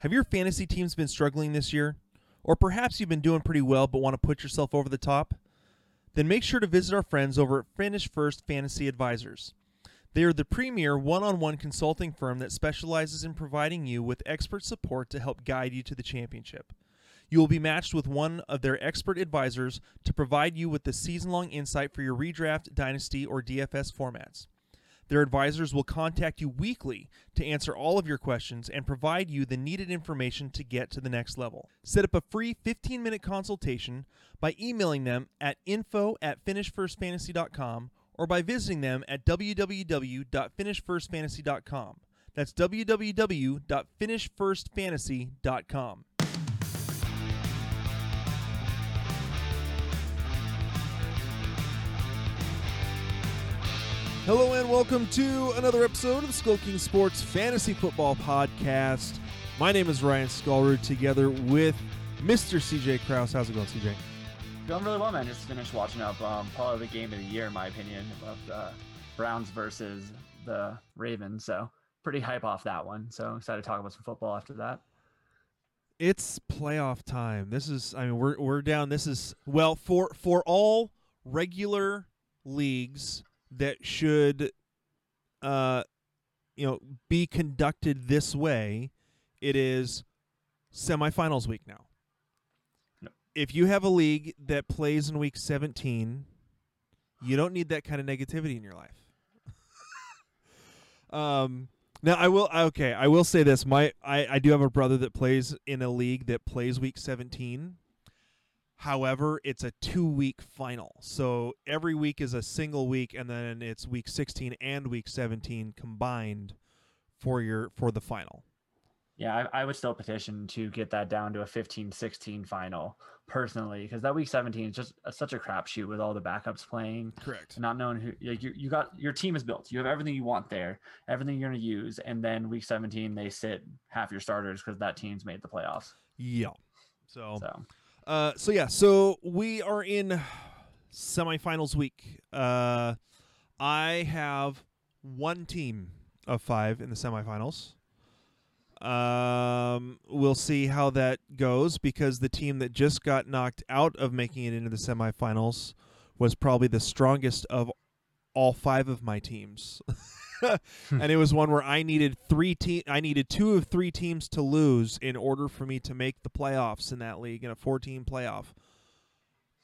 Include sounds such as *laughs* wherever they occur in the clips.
Have your fantasy teams been struggling this year? Or perhaps you've been doing pretty well but want to put yourself over the top? Then make sure to visit our friends over at Finish First Fantasy Advisors. They are the premier one on one consulting firm that specializes in providing you with expert support to help guide you to the championship. You will be matched with one of their expert advisors to provide you with the season long insight for your redraft, dynasty, or DFS formats. Their advisors will contact you weekly to answer all of your questions and provide you the needed information to get to the next level. Set up a free 15 minute consultation by emailing them at info at finishfirstfantasy.com or by visiting them at www.finishfirstfantasy.com. That's www.finishfirstfantasy.com. Hello and welcome to another episode of the Skull King Sports Fantasy Football Podcast. My name is Ryan Skullroot together with Mr. CJ Kraus. How's it going, CJ? Going really well, man. Just finished watching up um, probably the game of the year, in my opinion, of the Browns versus the Ravens. So pretty hype off that one. So excited to talk about some football after that. It's playoff time. This is I mean we're we're down. This is well for for all regular leagues that should uh you know be conducted this way, it is semifinals week now. Yep. If you have a league that plays in week 17, you don't need that kind of negativity in your life. *laughs* um now I will okay, I will say this. My I, I do have a brother that plays in a league that plays week 17. However, it's a two week final. So every week is a single week and then it's week 16 and week 17 combined for your for the final. Yeah, I, I would still petition to get that down to a 15 16 final personally, because that week 17 is just a, such a crapshoot with all the backups playing. Correct. Not knowing who like you, you got your team is built. You have everything you want there, everything you're going to use. And then week 17, they sit half your starters because that team's made the playoffs. Yeah. So So Uh, so yeah, so we are in semifinals week. Uh, I have one team of five in the semifinals. Um, we'll see how that goes because the team that just got knocked out of making it into the semifinals was probably the strongest of all five of my teams. *laughs* *laughs* and it was one where I needed three te- I needed two of three teams to lose in order for me to make the playoffs in that league in a four team playoff.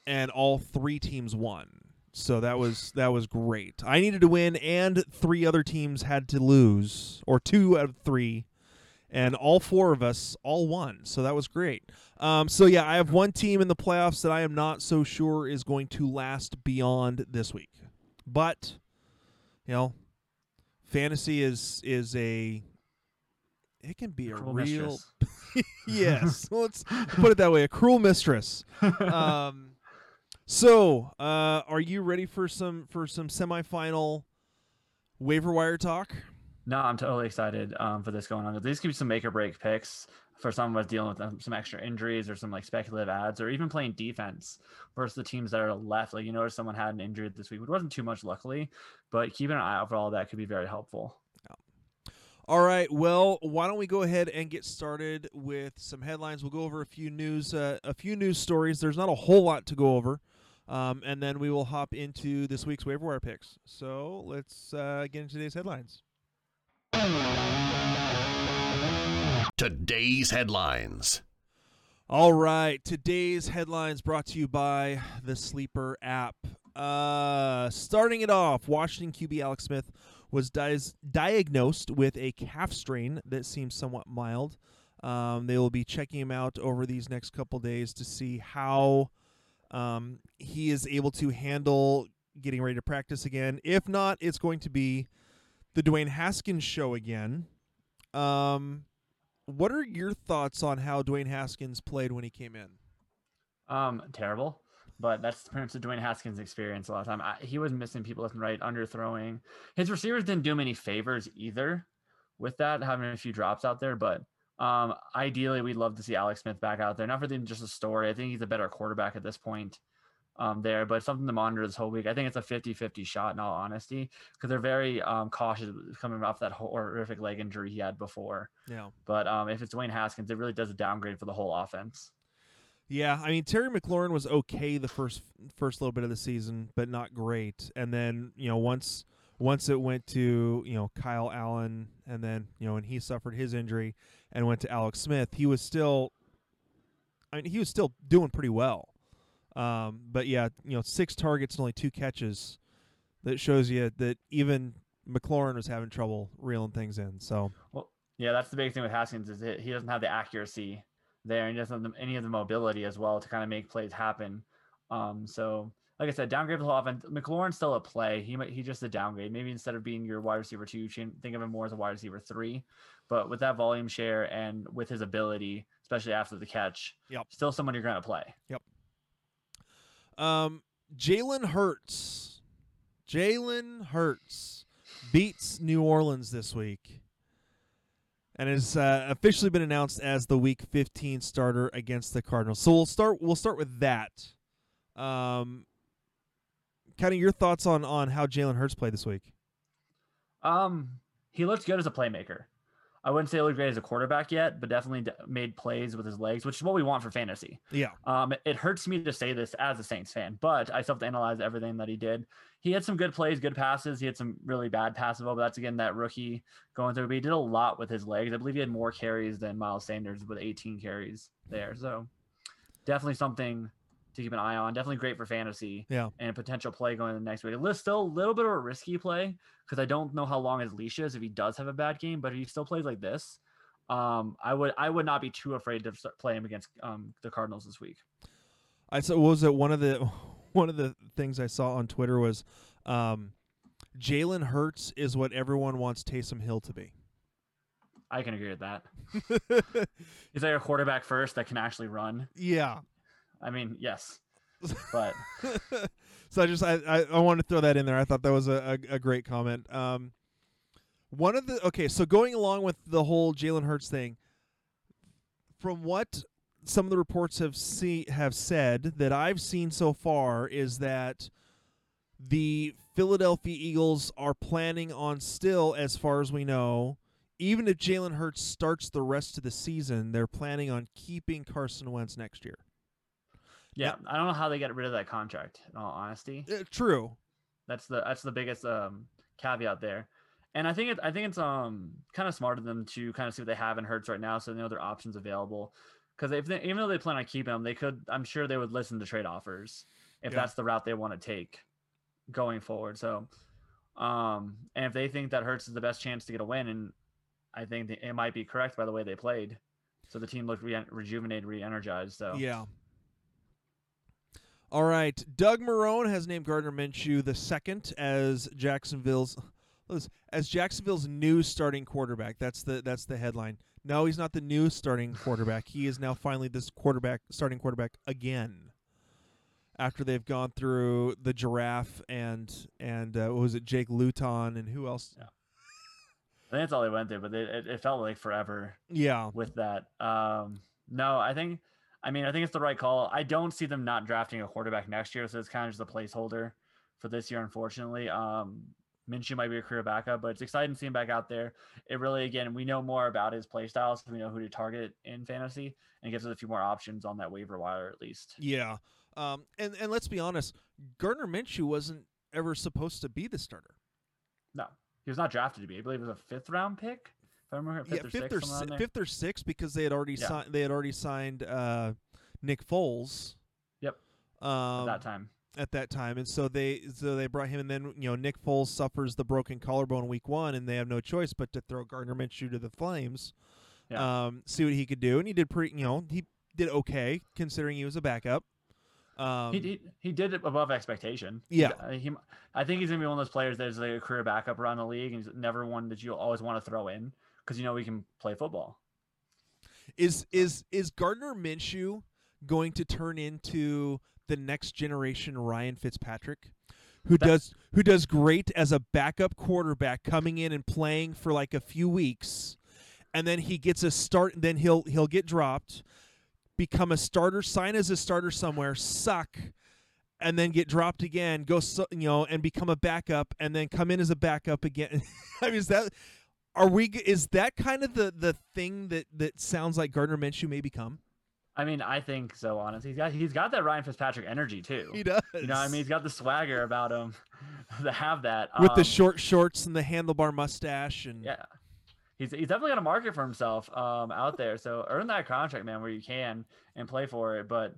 And all three teams won. So that was that was great. I needed to win and three other teams had to lose or two out of 3 and all four of us all won. So that was great. Um, so yeah, I have one team in the playoffs that I am not so sure is going to last beyond this week. But you know, fantasy is is a it can be a cruel real *laughs* yes *laughs* let's put it that way a cruel mistress. Um so uh are you ready for some for some semifinal waiver wire talk? No, I'm totally excited um, for this going on. These could be some make or break picks for some of us dealing with um, some extra injuries or some like speculative ads or even playing defense versus the teams that are left. Like you notice someone had an injury this week, which wasn't too much, luckily, but keeping an eye out for all that could be very helpful. all right. Well why don't we go ahead and get started with some headlines. We'll go over a few news uh, a few news stories. There's not a whole lot to go over um, and then we will hop into this week's waiver wire picks. So let's uh, get into today's headlines Today's headlines. All right, today's headlines brought to you by the Sleeper app. Uh, starting it off, Washington QB Alex Smith was dis- diagnosed with a calf strain that seems somewhat mild. Um, they will be checking him out over these next couple days to see how um, he is able to handle getting ready to practice again. If not, it's going to be the Dwayne Haskins show again. Um, what are your thoughts on how Dwayne Haskins played when he came in? Um, terrible, but that's perhaps the Dwayne Haskins experience. A lot of time, I, he was missing people left and right, underthrowing. His receivers didn't do him any favors either, with that having a few drops out there. But um, ideally, we'd love to see Alex Smith back out there. Not for them just a story. I think he's a better quarterback at this point um, there, but something to monitor this whole week. I think it's a 50-50 shot in all honesty because they're very um, cautious coming off that horrific leg injury he had before. Yeah. But um, if it's Dwayne Haskins, it really does a downgrade for the whole offense. Yeah, I mean Terry McLaurin was okay the first first little bit of the season, but not great. And then you know once once it went to you know Kyle Allen, and then you know when he suffered his injury and went to Alex Smith, he was still, I mean he was still doing pretty well. Um, but yeah, you know six targets and only two catches, that shows you that even McLaurin was having trouble reeling things in. So well, yeah, that's the big thing with Haskins is that he doesn't have the accuracy there, and he doesn't have any of the mobility as well to kind of make plays happen. Um, so like I said, downgrade the whole offense. McLaurin's still a play. He might he just a downgrade. Maybe instead of being your wide receiver two, you think of him more as a wide receiver three. But with that volume share and with his ability, especially after the catch, yep. still someone you're going to play. Yep. Um, Jalen Hurts. Jalen Hurts beats New Orleans this week and has uh, officially been announced as the Week 15 starter against the Cardinals. So we'll start. We'll start with that. Um, kind of your thoughts on on how Jalen Hurts played this week. Um, he looked good as a playmaker. I wouldn't say he looked great as a quarterback yet, but definitely made plays with his legs, which is what we want for fantasy. Yeah. Um, it hurts me to say this as a Saints fan, but I still have to analyze everything that he did. He had some good plays, good passes. He had some really bad passes, but that's again that rookie going through. But he did a lot with his legs. I believe he had more carries than Miles Sanders with 18 carries there. So definitely something to keep an eye on. Definitely great for fantasy. Yeah. And a potential play going in the next week. It's still a little bit of a risky play because I don't know how long his leash is if he does have a bad game. But if he still plays like this, um, I would I would not be too afraid to start play him against um, the Cardinals this week. I saw was it one of the *laughs* one of the things I saw on Twitter was um, Jalen Hurts is what everyone wants Taysom Hill to be. I can agree with that. *laughs* He's like a quarterback first that can actually run. Yeah, I mean, yes, *laughs* but so I just I, I, I wanted to throw that in there. I thought that was a, a, a great comment. Um, one of the okay, so going along with the whole Jalen Hurts thing, from what some of the reports have see have said that I've seen so far is that the Philadelphia Eagles are planning on still, as far as we know, even if Jalen Hurts starts the rest of the season, they're planning on keeping Carson Wentz next year. Yeah, I don't know how they get rid of that contract. In all honesty, uh, true. That's the that's the biggest um, caveat there, and I think it I think it's um kind of smart of them to kind of see what they have in Hurts right now, so they know their options available. Because if they, even though they plan on keeping him, they could I'm sure they would listen to trade offers if yeah. that's the route they want to take going forward. So, um, and if they think that Hurts is the best chance to get a win, and I think it might be correct by the way they played. So the team looked re- rejuvenated, re-energized. So yeah, all right. Doug Marrone has named Gardner Minshew the second as Jacksonville's as Jacksonville's new starting quarterback. That's the that's the headline. No, he's not the new starting *laughs* quarterback. He is now finally this quarterback starting quarterback again. After they've gone through the giraffe and and uh, what was it, Jake Luton and who else? Yeah. I think that's all they went through, but it, it, it felt like forever. Yeah. With that, um, no, I think I mean, I think it's the right call. I don't see them not drafting a quarterback next year, so it's kind of just a placeholder for this year, unfortunately. Um, Minshew might be a career backup, but it's exciting to see him back out there. It really, again, we know more about his play styles. So we know who to target in fantasy, and gives us a few more options on that waiver wire at least. Yeah, um, and and let's be honest, Gardner Minshew wasn't ever supposed to be the starter. No, he was not drafted to be. I believe it was a fifth round pick. I remember fifth yeah, or fifth sixth, or si- fifth or sixth because they had already yeah. signed. They had already signed uh, Nick Foles. Yep. Um, at that time. At that time, and so they so they brought him, and then you know Nick Foles suffers the broken collarbone week one, and they have no choice but to throw Gardner Minshew to the flames. Yeah. Um, see what he could do, and he did pretty. You know, he did okay considering he was a backup. Um, he, he, he did it above expectation. Yeah, he, he, I think he's gonna be one of those players that's like a career backup around the league, and he's never one that you always want to throw in because you know we can play football. Is is is Gardner Minshew going to turn into the next generation Ryan Fitzpatrick? Who does who does great as a backup quarterback coming in and playing for like a few weeks and then he gets a start and then he'll he'll get dropped become a starter sign as a starter somewhere suck and then get dropped again, go you know, and become a backup, and then come in as a backup again. *laughs* I mean, is that are we? Is that kind of the the thing that that sounds like Gardner Minshew may become? I mean, I think so. Honestly, he's got he's got that Ryan Fitzpatrick energy too. He does. You know, I mean, he's got the swagger about him *laughs* to have that with the Um, short shorts and the handlebar mustache and Yeah. He's, he's definitely got a market for himself um, out there. So earn that contract, man, where you can and play for it. But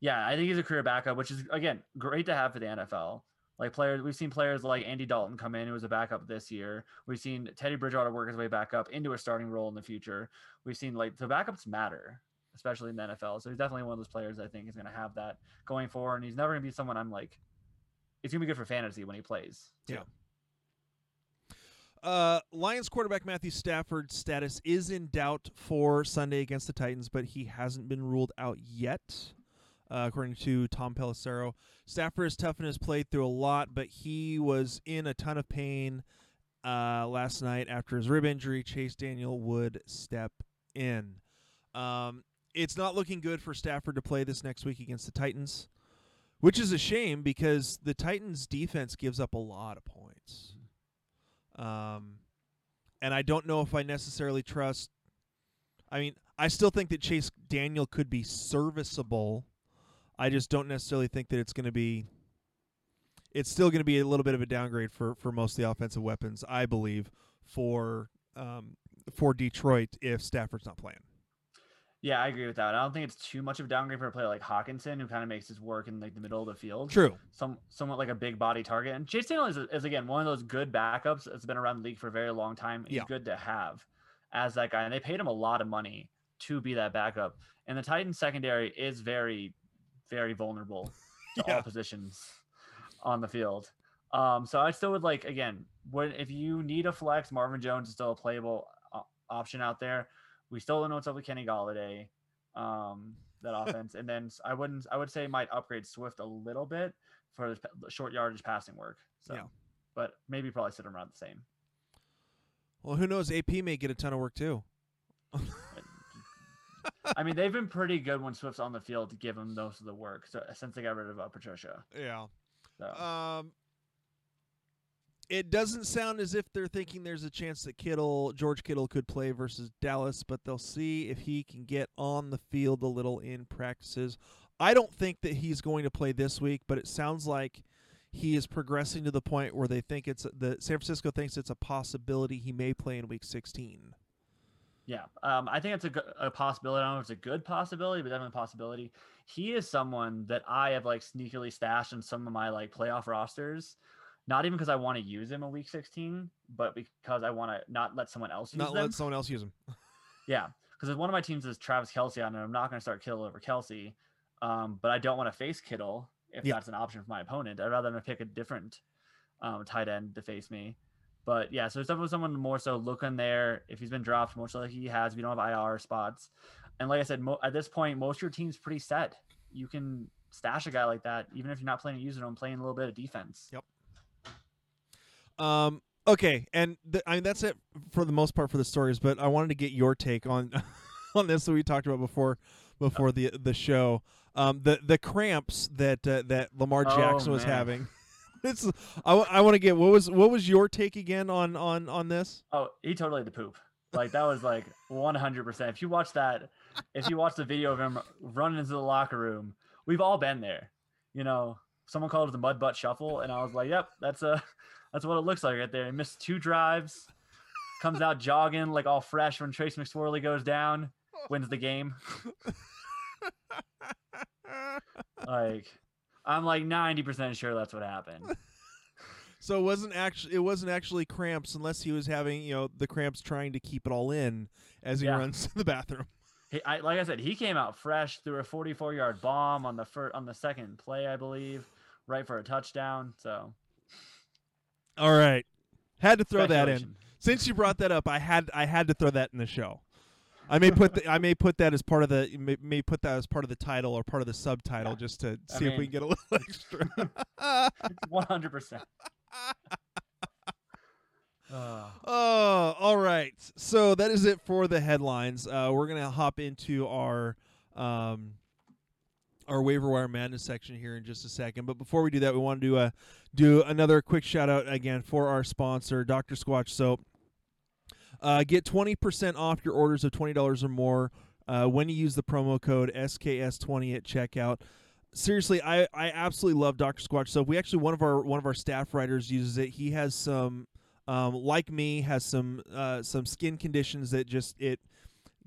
yeah, I think he's a career backup, which is again great to have for the NFL. Like players, we've seen players like Andy Dalton come in, who was a backup this year. We've seen Teddy Bridgewater work his way back up into a starting role in the future. We've seen like the backups matter, especially in the NFL. So he's definitely one of those players I think is going to have that going forward. And he's never going to be someone I'm like, it's going to be good for fantasy when he plays. too. Yeah. Uh, Lions quarterback Matthew Stafford's status is in doubt for Sunday against the Titans, but he hasn't been ruled out yet, uh, according to Tom Pelissero. Stafford has toughened his play through a lot, but he was in a ton of pain uh, last night after his rib injury. Chase Daniel would step in. Um, it's not looking good for Stafford to play this next week against the Titans, which is a shame because the Titans' defense gives up a lot of points. Um, and I don't know if I necessarily trust. I mean, I still think that Chase Daniel could be serviceable. I just don't necessarily think that it's going to be. It's still going to be a little bit of a downgrade for for most of the offensive weapons, I believe, for um, for Detroit if Stafford's not playing. Yeah, I agree with that. I don't think it's too much of a downgrade for a player like Hockenson, who kind of makes his work in like the middle of the field. True. Some somewhat like a big body target. And Chase Daniel is, is again one of those good backups that's been around the league for a very long time. He's Yeah. good to have as that guy. And they paid him a lot of money to be that backup. And the Titans secondary is very, very vulnerable *laughs* to Yeah. all positions on the field. Um, so I still would like again, when if you need a flex, Marvin Jones is still a playable uh, option out there. We still don't know what's up with Kenny Golladay, um, that *laughs* offense, and then I wouldn't. I would say might upgrade Swift a little bit for the short yardage passing work. So, Yeah. but maybe probably sit him around the same. Well, who knows? AP may get a ton of work too. *laughs* I mean, they've been pretty good when Swift's on the field to give him most of the work. So since they got rid of uh, Patricia, Yeah. so Um, it doesn't sound as if they're thinking there's a chance that Kittle, George Kittle, could play versus Dallas, but they'll see if he can get on the field a little in practices. I don't think that he's going to play this week, but it sounds like he is progressing to the point where they think it's the San Francisco thinks it's a possibility he may play in Week 16. Yeah, um, I think it's a, a possibility. I don't know if it's a good possibility, but definitely a possibility. He is someone that I have like sneakily stashed in some of my like playoff rosters, not even because I want to use him in week 16, but because I want to not let someone else use Not them. let someone else use him. *laughs* Yeah, because one of my teams is Travis Kelce on it. I'm not going to start Kittle over Kelce, um, but I don't want to face Kittle if Yeah. that's an option for my opponent. I'd rather pick a different um, tight end to face me. But yeah, so it's definitely someone more so looking there. If he's been dropped, most likely he has. We don't have IR spots, and like I said, mo- at this point, most of your team's pretty set. You can stash a guy like that, even if you're not playing a user, I'm playing a little bit of defense. Yep. Um. Okay, and th- I mean that's it for the most part for the stories. But I wanted to get your take on *laughs* on this that we talked about before before the the show. Um. The the cramps that uh, that Lamar Oh, Jackson was having. *laughs* it's. I, I want to get what was what was your take again on on on this? Oh, he totally had to poop. Like that was like 100%. If you watch that, if you watch the video of him running into the locker room, we've all been there. You know, someone called it the mud butt shuffle, and I was like, "Yep, that's a, that's what it looks like right there." He missed two drives, comes out jogging like all fresh when Trace McSorley goes down, wins the game. *laughs* Like, I'm like 90% sure that's what happened. *laughs* So it wasn't actually it wasn't actually cramps unless he was having you know the cramps trying to keep it all in as he Yeah. runs *laughs* to the bathroom. He, I, like I said, he came out fresh, threw a 44 yard bomb on the first, on the second play, I believe, right for a touchdown. So All right, had to throw that in. Since you brought that up, I had I had to throw that in the show. I may put the, I may put that as part of the may, may put that as part of the title or part of the subtitle Yeah. just to I see if we can get a little *laughs* extra. 100%. *laughs* Uh, oh, all right. So that is it for the headlines. Uh, we're gonna hop into our um, our waiver wire madness section here in just a second. But before we do that, we want to do a do another quick shout out again for our sponsor, Dr. Squatch Soap. Uh, get 20% off your orders of $20 or more uh, when you use the promo code SKS20 at checkout. Seriously, I, I absolutely love Dr. Squatch soap. We actually one of our one of our staff writers uses it. He has some um, like me has some uh, some skin conditions that just it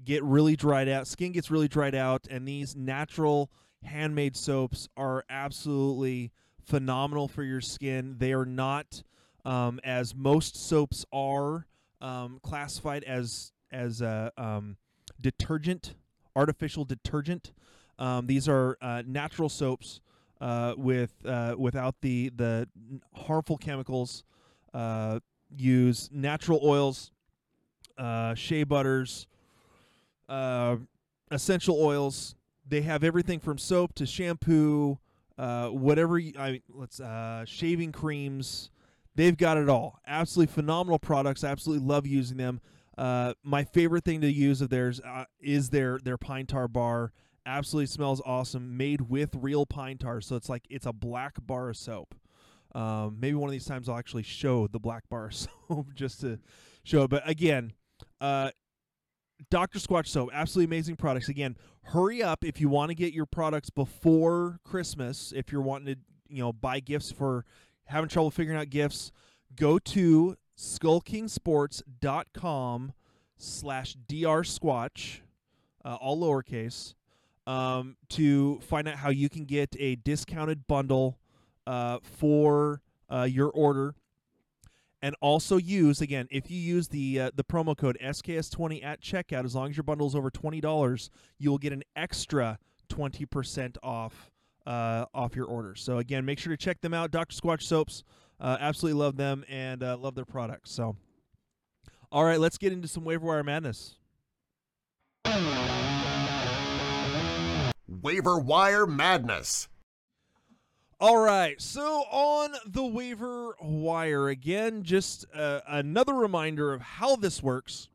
get really dried out. Skin gets really dried out, and these natural handmade soaps are absolutely phenomenal for your skin. They are not um, as most soaps are um, classified as as a um, detergent, artificial detergent. Um, these are uh, natural soaps uh, with uh, without the the harmful chemicals. Uh, use natural oils, uh, shea butters, uh, essential oils. They have everything from soap to shampoo, whatever. You, I let's shaving creams. They've got it all. Absolutely phenomenal products. Absolutely love using them. Uh, my favorite thing to use of theirs uh, is their their pine tar bar. Absolutely smells awesome. Made with real pine tar, so it's like it's a black bar of soap. Um, maybe one of these times I'll actually show the black bar of *laughs* soap just to show. It. But again, uh, Dr. Squatch soap, absolutely amazing products. Again, hurry up if you want to get your products before Christmas. If you're wanting to, you know, buy gifts for having trouble figuring out gifts, go to skullkingsports.com slash drsquatch, uh, all lowercase, um, to find out how you can get a discounted bundle uh, for uh, your order. And also use again if you use the uh, the promo code SKS20 at checkout, as long as your bundle is over twenty dollars, you will get an extra twenty percent off uh, off your order. So again, make sure to check them out. Dr. Squatch soaps, uh, absolutely love them and uh, love their products. So, all right, let's get into some waiver wire madness. Waiver wire madness. All right, so on the waiver wire again, just uh, another reminder of how this works.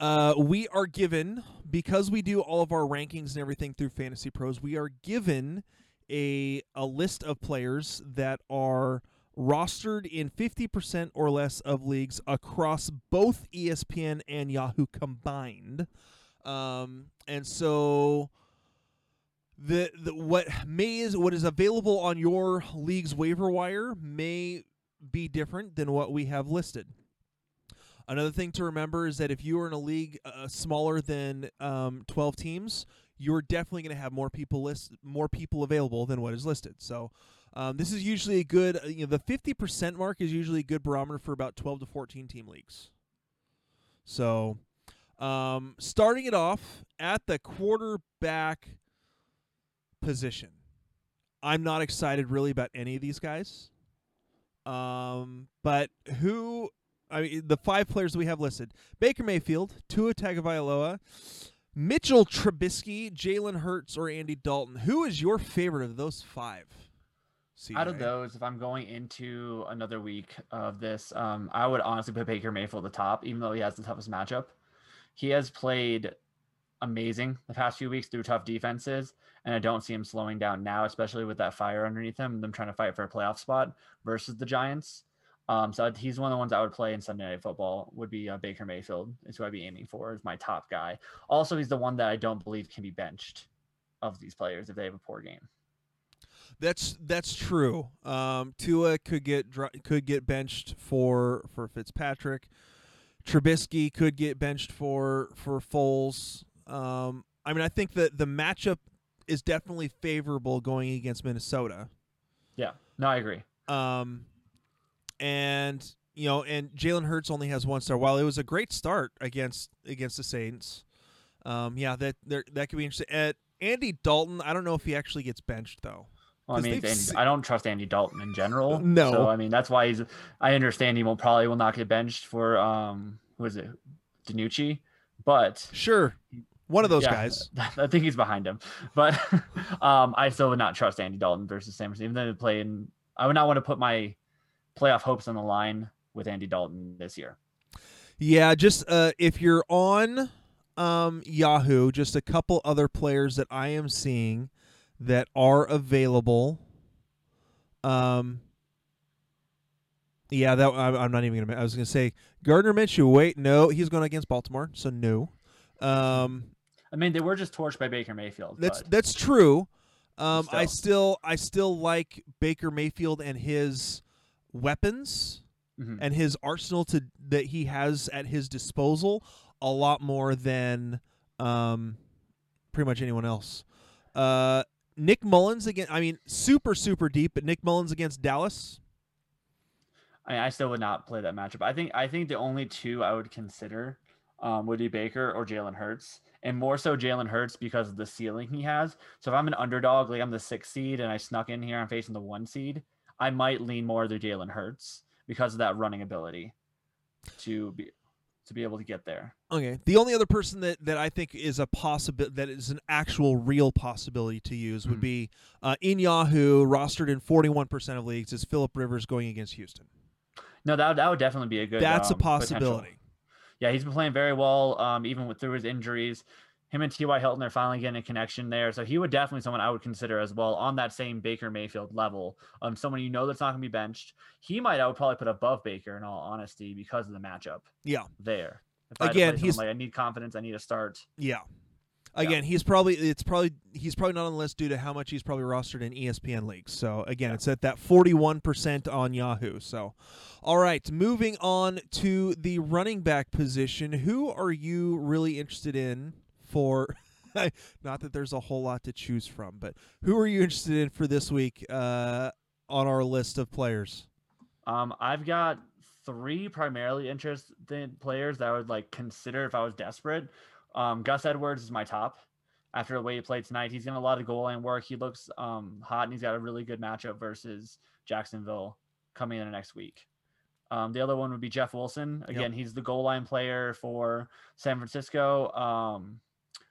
Uh, we are given because we do all of our rankings and everything through Fantasy Pros. We are given a a list of players that are rostered in 50% or less of leagues across both ESPN and Yahoo combined. Um, and so the, the what may is what is available on your league's waiver wire may be different than what we have listed. Another thing to remember is that if you are in a league uh, smaller than um, 12 teams, you're definitely going to have more people list more people available than what is listed. So um, this is usually a good uh, you know the 50% mark is usually a good barometer for about 12 to 14 team leagues. So um, starting it off at the quarterback position. I'm not excited really about any of these guys. Um, but who I mean, the five players we have listed: Baker Mayfield, Tua Tagovailoa, Mitchell Trubisky, Jalen Hurts, or Andy Dalton. Who is your favorite of those five? CJ? Out of those, if I'm going into another week of this, um, I would honestly put Baker Mayfield at the top, even though he has the toughest matchup. He has played amazing the past few weeks through tough defenses, and I don't see him slowing down now, especially with that fire underneath him, them trying to fight for a playoff spot versus the Giants. Um, so he's one of the ones I would play in Sunday Night Football. Would be uh, Baker Mayfield is who I'd be aiming for as my top guy. Also, he's the one that I don't believe can be benched of these players if they have a poor game. That's that's true. Um, Tua could get could get benched for for Fitzpatrick. Trubisky could get benched for for Foles. Um, I mean, I think that the matchup is definitely favorable going against Minnesota. Yeah, no, I agree. Um, and you know, and Jalen Hurts only has one star. While it was a great start against against the Saints, um, yeah, that there that could be interesting. At Andy Dalton, I don't know if he actually gets benched though. Well, I mean, Andy, se- I don't trust Andy Dalton in general. *laughs* No, so I mean that's why he's. I understand he will probably will not get benched for um, who is it, DiNucci, but sure, one of those yeah, guys. *laughs* I think he's behind him, but *laughs* um, I still would not trust Andy Dalton versus Sam. Even though they play in, I would not want to put my playoff hopes on the line with Andy Dalton this year. Yeah, just uh, if you're on um, Yahoo, just a couple other players that I am seeing that are available. Um. Yeah, that I, I'm not even gonna. I was gonna say Gardner Minshew. Wait, no, he's going against Baltimore, so no. Um, I mean, they were just torched by Baker Mayfield. that's but that's true. Um, I Still. still I still like Baker Mayfield and his weapons Mhm. and his arsenal to that he has at his disposal a lot more than um, pretty much anyone else. Uh, Nick Mullens again. I mean, super super deep, but Nick Mullens against Dallas. I, I still would not play that matchup. I think I think the only two I would consider um, would be Baker or Jalen Hurts, and more so Jalen Hurts because of the ceiling he has. So if I'm an underdog, like I'm the sixth seed, and I snuck in here, I'm facing the one seed. I might lean more to Jalen Hurts because of that running ability to be to be able to get there. Okay. The only other person that, that I think is a possibility that is an actual real possibility to use would Hmm. be uh, in Yahoo rostered in 41% of leagues is Philip Rivers going against Houston. No, that would, that would definitely be a good. That's a um, potential. possibility. Yeah, he's been playing very well, um, even with through his injuries. Him and T.Y. Hilton are finally getting a connection there. So he would definitely someone I would consider as well on that same Baker Mayfield level. Um, someone you know that's not going to be benched. He might I would probably put above Baker in all honesty because of the matchup Yeah. there. If I had to Again, he's- like I need confidence. I need to start. Yeah. Again, he's probably it's probably he's probably not on the list due to how much he's probably rostered in ESPN leagues. So again, Yeah. it's at that 41% on Yahoo. So all right, moving on to the running back position. Who are you really interested in for *laughs* not that there's a whole lot to choose from, but who are you interested in for this week uh, on our list of players? Um, I've got three primarily interested players that I would like consider if I was desperate. Um, Gus Edwards is my top. After the way he played tonight, he's getting a lot of goal line work. He looks um, hot, and he's got a really good matchup versus Jacksonville coming in the next week. Um, the other one would be Jeff Wilson. Again, he's the goal line player for San Francisco. Um,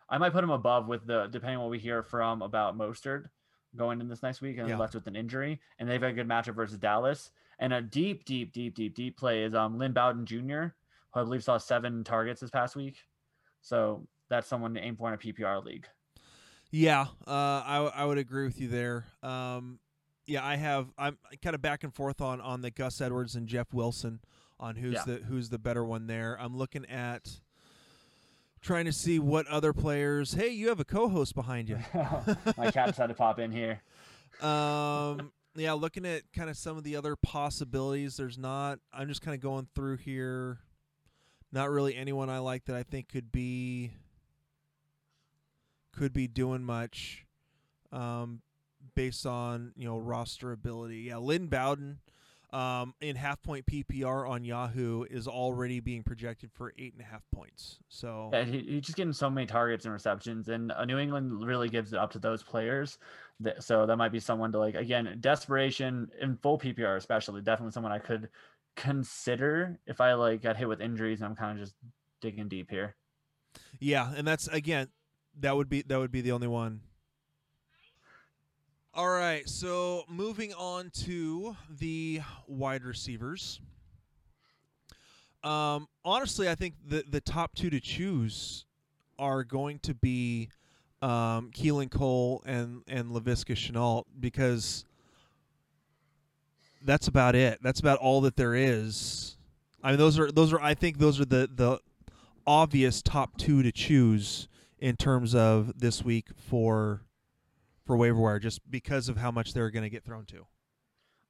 I might put him above with the depending on what we hear from about Mostert going in this next week and Yeah. left with an injury. And they've got a good matchup versus Dallas. And a deep, deep, deep, deep, deep play is um Lynn Bowden Jr., who I believe saw seven targets this past week. So that's someone to aim for in a PPR league. Yeah, uh, I I would agree with you there. Um, yeah, I have. I'm kind of back and forth on on the Gus Edwards and Jeff Wilson on who's Yeah. the who's the better one there. I'm looking at trying to see what other players. Hey, you have a co-host behind you. *laughs* My cat decided to pop in here. um, yeah, looking at kind of some of the other possibilities. There's not. I'm just kind of going through here. Not really anyone I like that I think could be could be doing much, um, based on you know roster ability. Yeah, Lynn Bowden, um, in half point PPR on Yahoo is already being projected for eight and a half points. So Yeah, he, he's just getting so many targets and receptions, and uh, New England really gives it up to those players. That, so that might be someone to like again desperation in full PPR, especially definitely someone I could consider if I like got hit with injuries and I'm kind of just digging deep here. Yeah, and that's again that would be that would be the only one. All right, so moving on to the wide receivers. Um, honestly, I think the the top two to choose are going to be um, Keelan Cole and and Laviska Shenault because that's about it. That's about all that there is. I mean, those are those are. I think those are the the obvious top two to choose in terms of this week for for waiver wire, just because of how much they're going to get thrown to.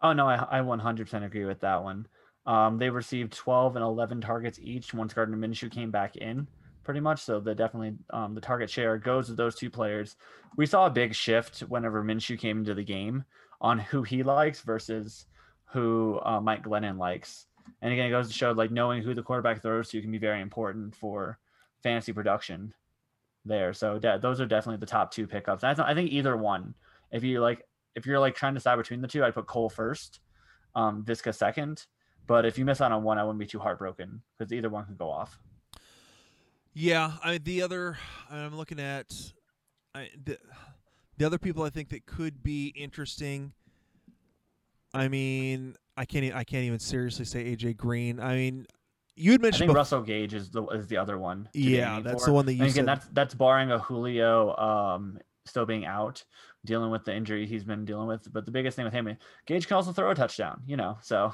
Oh no, I, I 100% agree with that one. Um, they received 12 and 11 targets each once Gardner Minshew came back in, pretty much. So the definitely um, the target share goes to those two players. We saw a big shift whenever Minshew came into the game on who he likes versus who uh, Mike Glennon likes. And again, it goes to show like knowing who the quarterback throws to can be very important for fantasy production there. So de- those are definitely the top two pickups. I, th- I think either one, if you like, if you're like trying to decide between the two, I'd put Cole first, um, Viska second. But if you miss out on one, I wouldn't be too heartbroken because either one could go off. Yeah, I the other I'm looking at I, the the other people I think that could be interesting. I mean, I can't I can't even seriously say AJ Green. I mean, you had I mentioned think bef- Russell Gage is the is the other one. Yeah, that's for. the one that you And again, said. that's that's barring a Julio um still being out, dealing with the injury he's been dealing with. But the biggest thing with him, Gage can also throw a touchdown, you know. So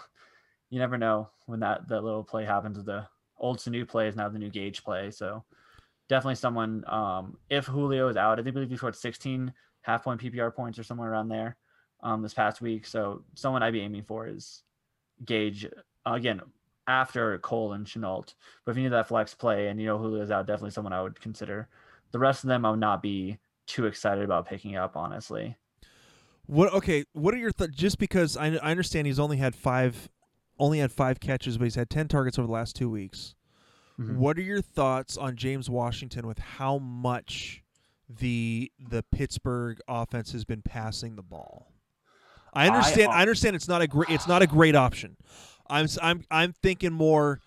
you never know when that that little play happens. With the old to new play is now the new Gage play. So definitely someone. Um, if Julio is out, I think believe he scored 16 half point PPR points or somewhere around there um, this past week. So someone I'd be aiming for is Gage uh, again after Cole and Shenault. But if you need that flex play and you know Julio's out, definitely someone I would consider. The rest of them I would not be too excited about picking up, honestly. What? Okay. What are your thoughts? Just because I, I understand he's only had five, only had five catches, but he's had ten targets over the last two weeks. Mhm. What are your thoughts on James Washington with how much the the Pittsburgh offense has been passing the ball? I understand. I, uh, understand it's not a great. It's not a great option. I'm I'm I'm thinking more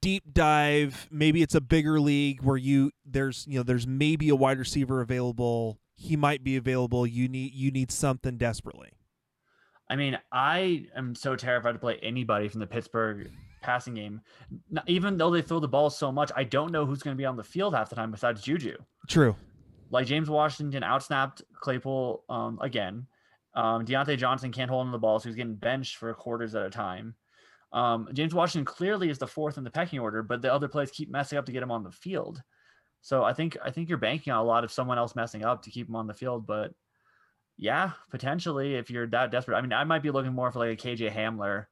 deep dive. Maybe it's a bigger league where you there's you know there's maybe a wide receiver available. He might be available. You need you need something desperately. I mean, I am so terrified to play anybody from the Pittsburgh passing game. Even though they throw the ball so much, I don't know who's going to be on the field half the time besides Juju. True. Like James Washington outsnapped Claypool um, again. Um, Diontae Johnson can't hold on the ball, so he's getting benched for quarters at a time. Um, James Washington clearly is the fourth in the pecking order, but the other players keep messing up to get him on the field. So I think I think you're banking on a lot of someone else messing up to keep him on the field. But yeah, potentially if you're that desperate. I mean, I might be looking more for like a KJ Hamler,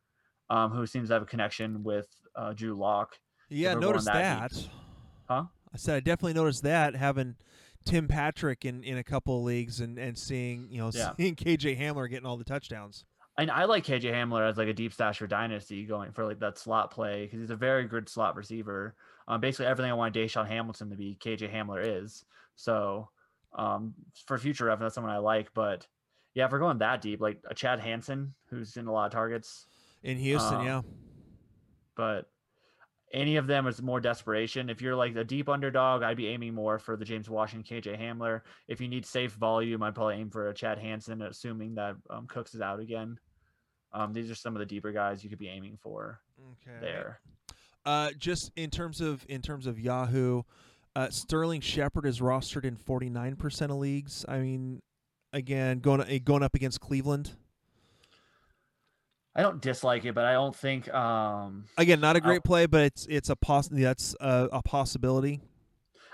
um, who seems to have a connection with uh, Drew Lock. Yeah, we're noticed that that. Huh? I said I definitely noticed that having Tim Patrick in, in a couple of leagues and, and seeing you know *laughs* Yeah. seeing KJ Hamler getting all the touchdowns. And I like KJ Hamler as like a deep stash for dynasty going for like that slot play because he's a very good slot receiver. Um, basically everything I want DaeSean Hamilton to be, KJ Hamler is. So um, for future reference, that's someone I like. But yeah, if we're going that deep, like a Chad Hansen who's in a lot of targets, In Houston, Um, yeah. but any of them is more desperation. If you're like a deep underdog, I'd be aiming more for the James Washington, KJ Hamler. If you need safe volume, I'd probably aim for a Chad Hansen, assuming that um, Cooks is out again. Um, these are some of the deeper guys you could be aiming for Okay. there. Uh, just in terms of in terms of Yahoo, uh, Sterling Shepard is rostered in forty nine percent of leagues. I mean, again, going uh, going up against Cleveland. I don't dislike it, but I don't think um, Again, not a I'll- great play, but it's it's a poss- that's a, a possibility.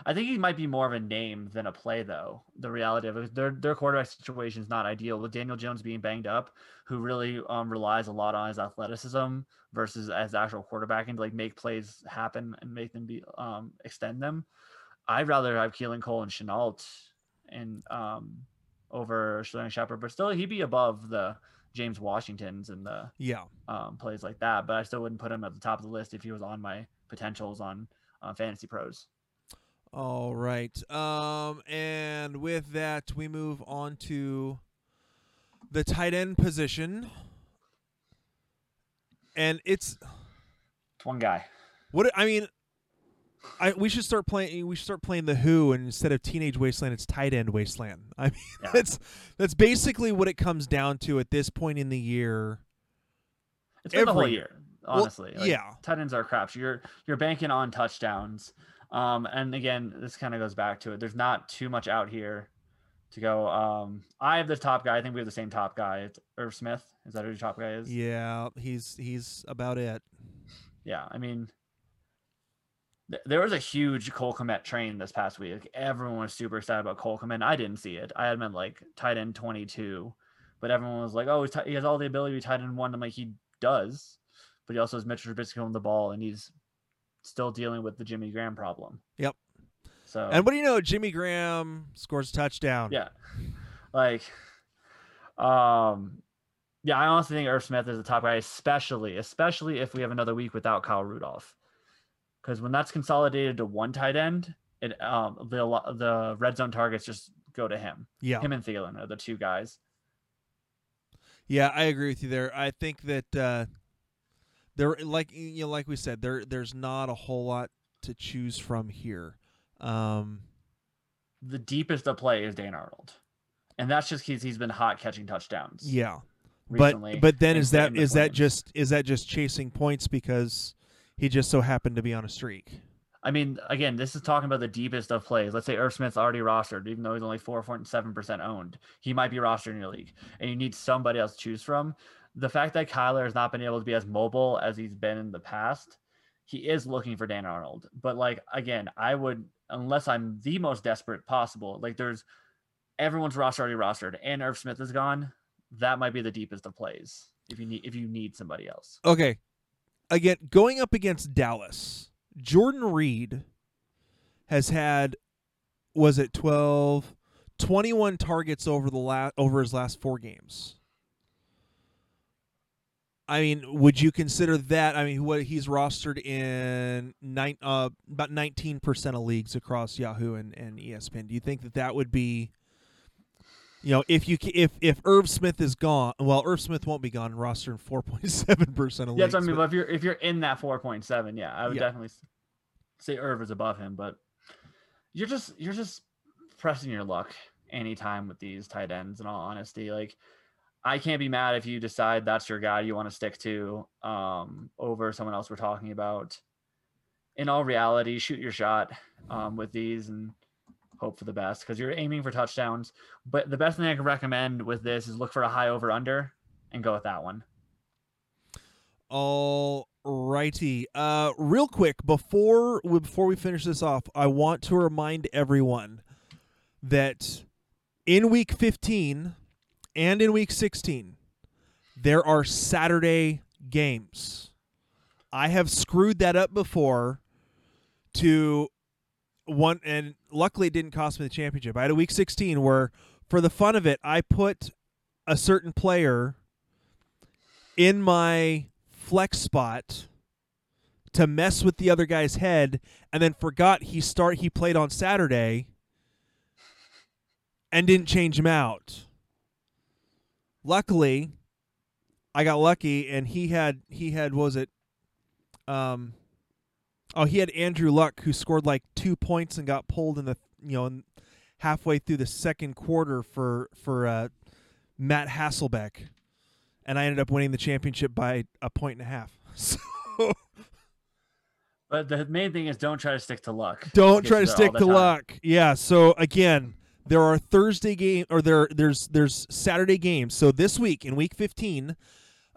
I think he might be more of a name than a play, though. The reality of it, their their quarterback situation is not ideal with Daniel Jones being banged up, who really um, relies a lot on his athleticism versus as actual quarterback and to like make plays happen and make them be um, extend them. I'd rather have Keelan Cole and Shenault and um, over Sterling Shepard, but still he'd be above the James Washingtons and the Yeah. um, plays like that. But I still wouldn't put him at the top of the list if he was on my potentials on uh, Fantasy Pros. All right. Um, and with that, we move on to the tight end position, and it's It's one guy. what I mean. I we should start playing. We should start playing the Who, and instead of Teenage Wasteland, it's Tight End Wasteland. *laughs* I mean, Yeah. that's that's basically what it comes down to at this point in the year. It's been the whole every- year, honestly. Like, yeah. tight ends are crap. You're you're banking on touchdowns. Um, and again, this kind of goes back to it. There's not too much out here to go. Um, I have the top guy. I think we have the same top guy. It's Irv Smith. Is that who your top guy is? Yeah, he's he's about it. Yeah, I mean, there was a huge Cole Kmet train this past week. Everyone was super excited about Cole Kmet. I didn't see it. I had been like tight end 22, but everyone was like, "Oh, he's ti- he has all the ability to be tight end one." I'm like, he does, but he also has Mitch Trubisky on the ball, and he's still dealing with the Jimmy Graham problem. Yep. So And what do you know? Jimmy Graham scores a touchdown. yeah, like, um, yeah, I honestly think Irv Smith is the top guy, especially especially if we have another week without Kyle Rudolph, because when that's consolidated to one tight end, it um the the red zone targets just go to him. yeah, Him and Thielen are the two guys. yeah. I agree with you there. I think that uh, there, like you know, like we said, there there's not a whole lot to choose from here. Um, The deepest of play is Dan Arnold, and that's just because he's been hot catching touchdowns. yeah, recently. but but then is that is that just is that just chasing points because he just so happened to be on a streak? I mean, again, this is talking about the deepest of plays. Let's say Irv Smith's already rostered, even though he's only four point seven percent owned. He might be rostered in your league, and you need somebody else to choose from. The fact that Kyler has not been able to be as mobile as he's been in the past, he is looking for Dan Arnold. But like again, I would unless I'm the most desperate possible. Like there's everyone's roster already rostered, and Irv Smith is gone. That might be the deepest of plays if you need if you need somebody else. Okay. Again, going up against Dallas, Jordan Reed has had was it 12 21 targets over the la- over his last 4 games. I mean, would you consider that? I mean, what he's rostered in nine, uh, about nineteen percent of leagues across Yahoo and, and ESPN. Do you think that that would be, you know, if you if if Irv Smith is gone, well, Irv Smith won't be gone. Rostered in four point seven percent of Yeah, leagues. so I mean, but- but if you're if you're in that four point seven, yeah, I would Yeah. definitely say Irv is above him. But you're just you're just pressing your luck anytime with these tight ends. In all honesty, like I can't be mad if you decide that's your guy you want to stick to um, over someone else we're talking about. In all reality, shoot your shot um, with these and hope for the best because you're aiming for touchdowns. But the best thing I can recommend with this is look for a high over under and go with that one. All righty. Uh, real quick before we, before we finish this off, I want to remind everyone that in week 15 and in week 16 there are Saturday games. I have screwed that up before to one and luckily it didn't cost me the championship. I had a week 16 where for the fun of it I put a certain player in my flex spot to mess with the other guy's head and then forgot he start he played on Saturday and didn't change him out. Luckily, I got lucky and he had he had was it um oh he had Andrew Luck who scored like 2 points and got pulled in the you know in halfway through the second quarter for for uh Matt Hasselbeck and I ended up winning the championship by a point and a half. *laughs* So But the main thing is don't try to stick to luck. don't try to stick to time. luck. Yeah. So again, there are Thursday game or there there's there's Saturday games. So this week in week 15,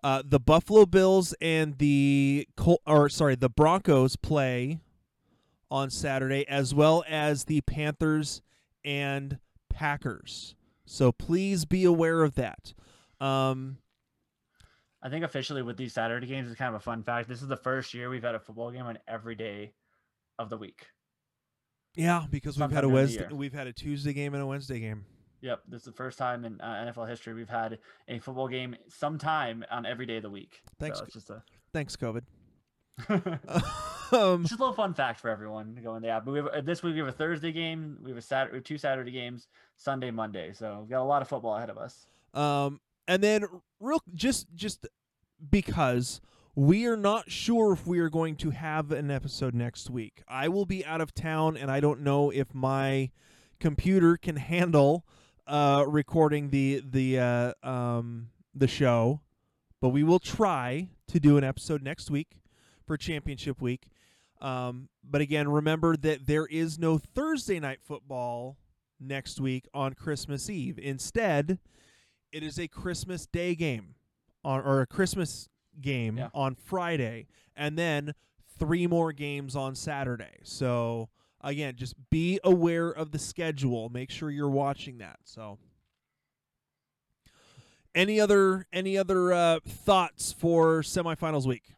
uh, the Buffalo Bills and the Col- or sorry the Broncos play on Saturday, as well as the Panthers and Packers. So please be aware of that. Um, I think officially with these Saturday games is kind of a fun fact. This is the first year we've had a football game on every day of the week. yeah, because we've had a Sometime Wednesday, we've had a Tuesday game and a Wednesday game. Yep, this is the first time in uh, NFL history we've had a football game sometime on every day of the week. Thanks. So just a Thanks, COVID. *laughs* um, just a little fun fact for everyone to go in the app. But we have uh, this week we have a Thursday game, we have a Saturday, we have two Saturday games, Sunday, Monday. So we've got a lot of football ahead of us. Um, and then real just just because we are not sure if we are going to have an episode next week. I will be out of town, and I don't know if my computer can handle uh, recording the the uh, um, the show. But we will try to do an episode next week for championship week. Um, but again, remember that there is no Thursday night football next week on Christmas Eve. Instead, it is a Christmas Day game on or a Christmas game Yeah. on Friday, and then three more games on Saturday. So again, just be aware of the schedule. Make sure you're watching that. So any other any other uh, thoughts for semifinals week?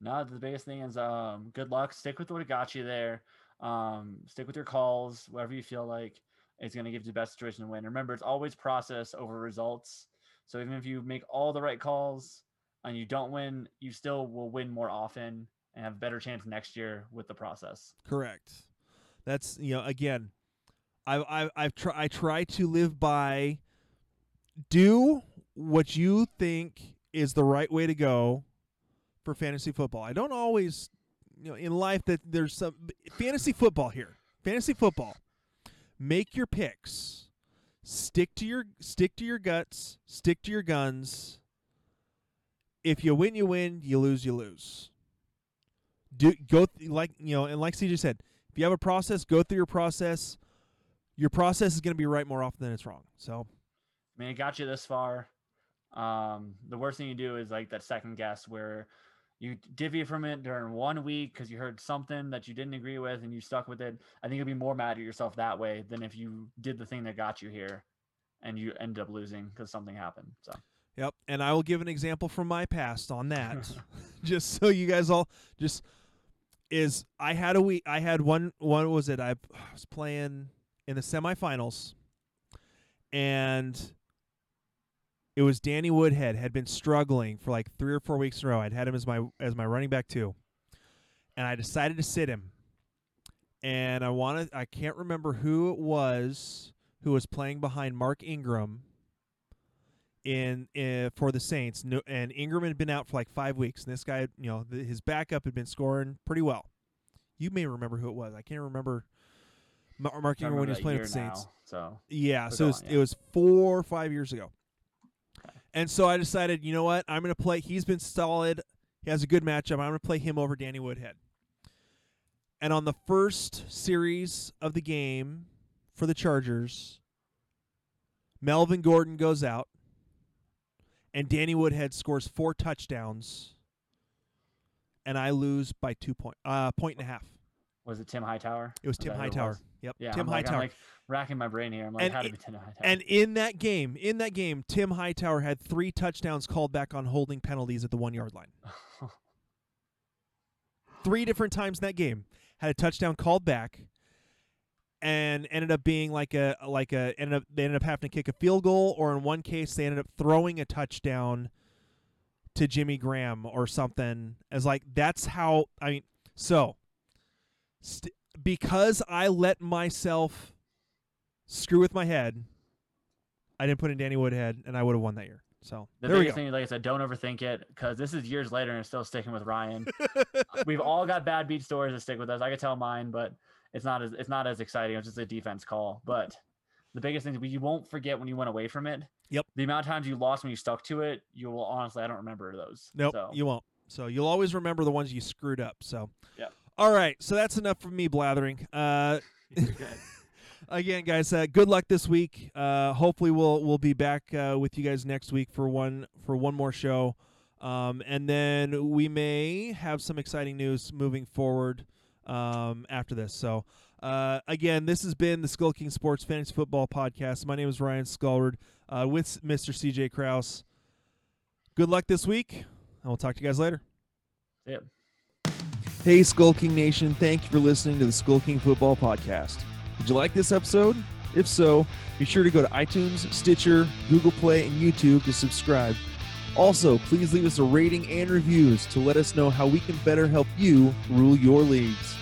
No, the biggest thing is um, good luck. Stick with what got you there. Um, stick with your calls, whatever you feel like is going to give you the best situation to win. Remember, it's always process over results. So even if you make all the right calls and you don't win, you still will win more often and have a better chance next year with the process. Correct. That's you know again, I I I've try I try to live by do what you think is the right way to go for fantasy football. I don't always you know in life that there's some fantasy football here. Fantasy football. Make your picks. Stick to your stick to your guts, stick to your guns. If you win, you win, you lose, you lose. do go th- like you know, and like CJ said, if you have a process, go through your process. Your process is going to be right more often than it's wrong. So I mean, it got you this far. Um, the worst thing you do is like that second guess where you divvy from it during one week because you heard something that you didn't agree with and you stuck with it. I think you'd be more mad at yourself that way than if you did the thing that got you here and you end up losing because something happened. So Yep, and I will give an example from my past on that, *laughs* *laughs* just so you guys all just is I had a week. I had one. One was it? I was playing in the semifinals, and it was Danny Woodhead had been struggling for like three or four weeks in a row. I'd had him as my as my running back too, and I decided to sit him. And I wanted. I can't remember who it was who was playing behind Mark Ingram in, in for the Saints. No, and Ingram had been out for like five weeks, and this guy, you know, the, his backup had been scoring pretty well. You may remember who it was. I can't remember Mar- Mark Ingram when he was playing with the Saints. now, so Yeah, so it was, on, it was four or five years ago. Okay. And so I decided, you know what? I'm going to play. He's been solid. He has a good matchup. I'm going to play him over Danny Woodhead. And on the first series of the game for the Chargers, Melvin Gordon goes out, and Danny Woodhead scores four touchdowns, and I lose by two point, uh, point and a half. was it Tim Hightower? It was Tim that who it Hightower. was? Yep, Yeah, Tim I'm like, Hightower. I'm like racking my brain here. I'm like, And how did it- it be Tim Hightower? And in that game, in that game, Tim Hightower had three touchdowns called back on holding penalties at the one yard line. *laughs* Three different times in that game had a touchdown called back, and ended up being like a like a ended up they ended up having to kick a field goal, or in one case they ended up throwing a touchdown to Jimmy Graham or something. As like that's how I mean. So st- because I let myself screw with my head, I didn't put in Danny Woodhead, and I would have won that year. So The there biggest go. thing, like I said, don't overthink it because this is years later and it's still sticking with Ryan. *laughs* We've all got bad beat stories that stick with us. I could tell mine, but it's not as it's not as exciting. It's just a defense call. But the biggest thing is you won't forget when you went away from it. Yep. The amount of times you lost when you stuck to it, you will honestly, I don't remember those. Nope, So you won't. So you'll always remember the ones you screwed up. So Yep. All right, so that's enough from me blathering. Uh, *laughs* *laughs* again, guys, uh, good luck this week. Uh, hopefully, we'll we'll be back uh, with you guys next week for one for one more show, um, and then we may have some exciting news moving forward um, after this. So. Uh, again, this has been the Skull King Sports Fantasy Football Podcast. My name is Ryan Scullard uh, with Mr. CJ Kraus. Good luck this week, and we'll talk to you guys later. Yep. Hey, Skull King Nation, thank you for listening to the Skull King Football Podcast. Did you like this episode? If so, be sure to go to iTunes, Stitcher, Google Play, and YouTube to subscribe. Also, please leave us a rating and reviews to let us know how we can better help you rule your leagues.